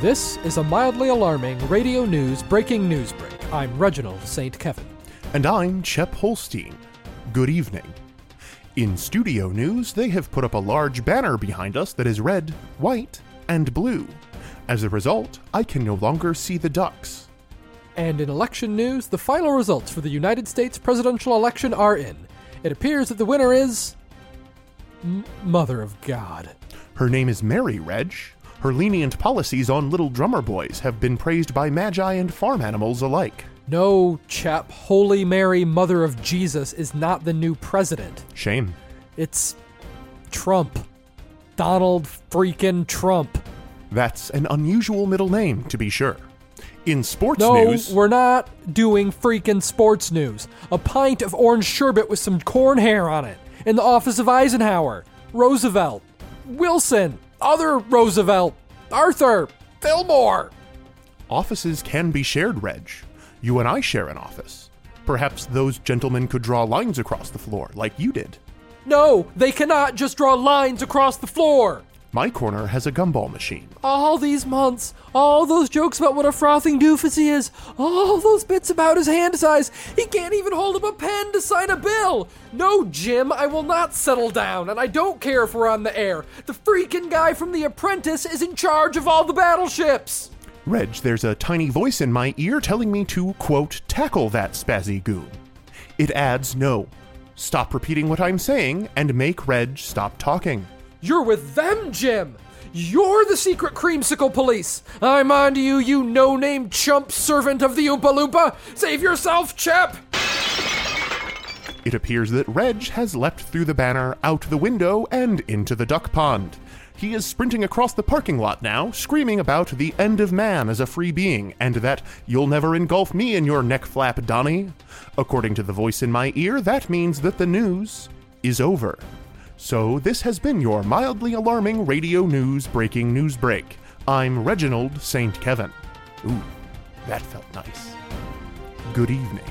This is a mildly alarming radio news breaking news break. I'm Reginald St. Kevin. And I'm Chep Holstein. Good evening. In studio news, they have put up a large banner behind us that is red, white, and blue. As a result, I can no longer see the ducks. And in election news, the final results for the United States presidential election are in. It appears that the winner is. M- Mother of God. Her name is Mary Reg. Her lenient policies on little drummer boys have been praised by magi and farm animals alike. No, Chep, Holy Mary, Mother of Jesus, is not the new president. Shame. It's Trump. Donald freaking Trump. That's an unusual middle name, to be sure. In sports No, news, we're not doing freaking sports news. A pint of orange sherbet with some corn hair on it. In the office of Eisenhower, Roosevelt, Wilson, other Roosevelt, Arthur, Fillmore. offices can be shared, Reg. You and I share an office. Perhaps those gentlemen could draw lines across the floor, like you did. No, they cannot just draw lines across the floor. My corner has a gumball machine. All these months, all those jokes about what a frothing doofus he is, all those bits about his hand size, he can't even hold up a pen to sign a bill. No, Jim, I will not settle down, and I don't care if we're on the air. The freaking guy from The Apprentice is in charge of all the battleships. Reg, there's a tiny voice in my ear telling me to, quote, tackle that spazzy goon. It adds no. Stop repeating what I'm saying and make Reg stop talking. You're with them, Jim. You're the secret creamsicle police. I'm on to you, you no name chump servant of the Oompa Loompa. Save yourself, Chep. It appears that Reg has leapt through the banner, out the window, and into the duck pond. He is sprinting across the parking lot now, screaming about the end of man as a free being, and that you'll never engulf me in your neck flap, Donny. According to the voice in my ear, that means that the news is over. So, this has been your mildly alarming radio news breaking news break. I'm Reginald St. Kevin. Ooh, that felt nice. Good evening.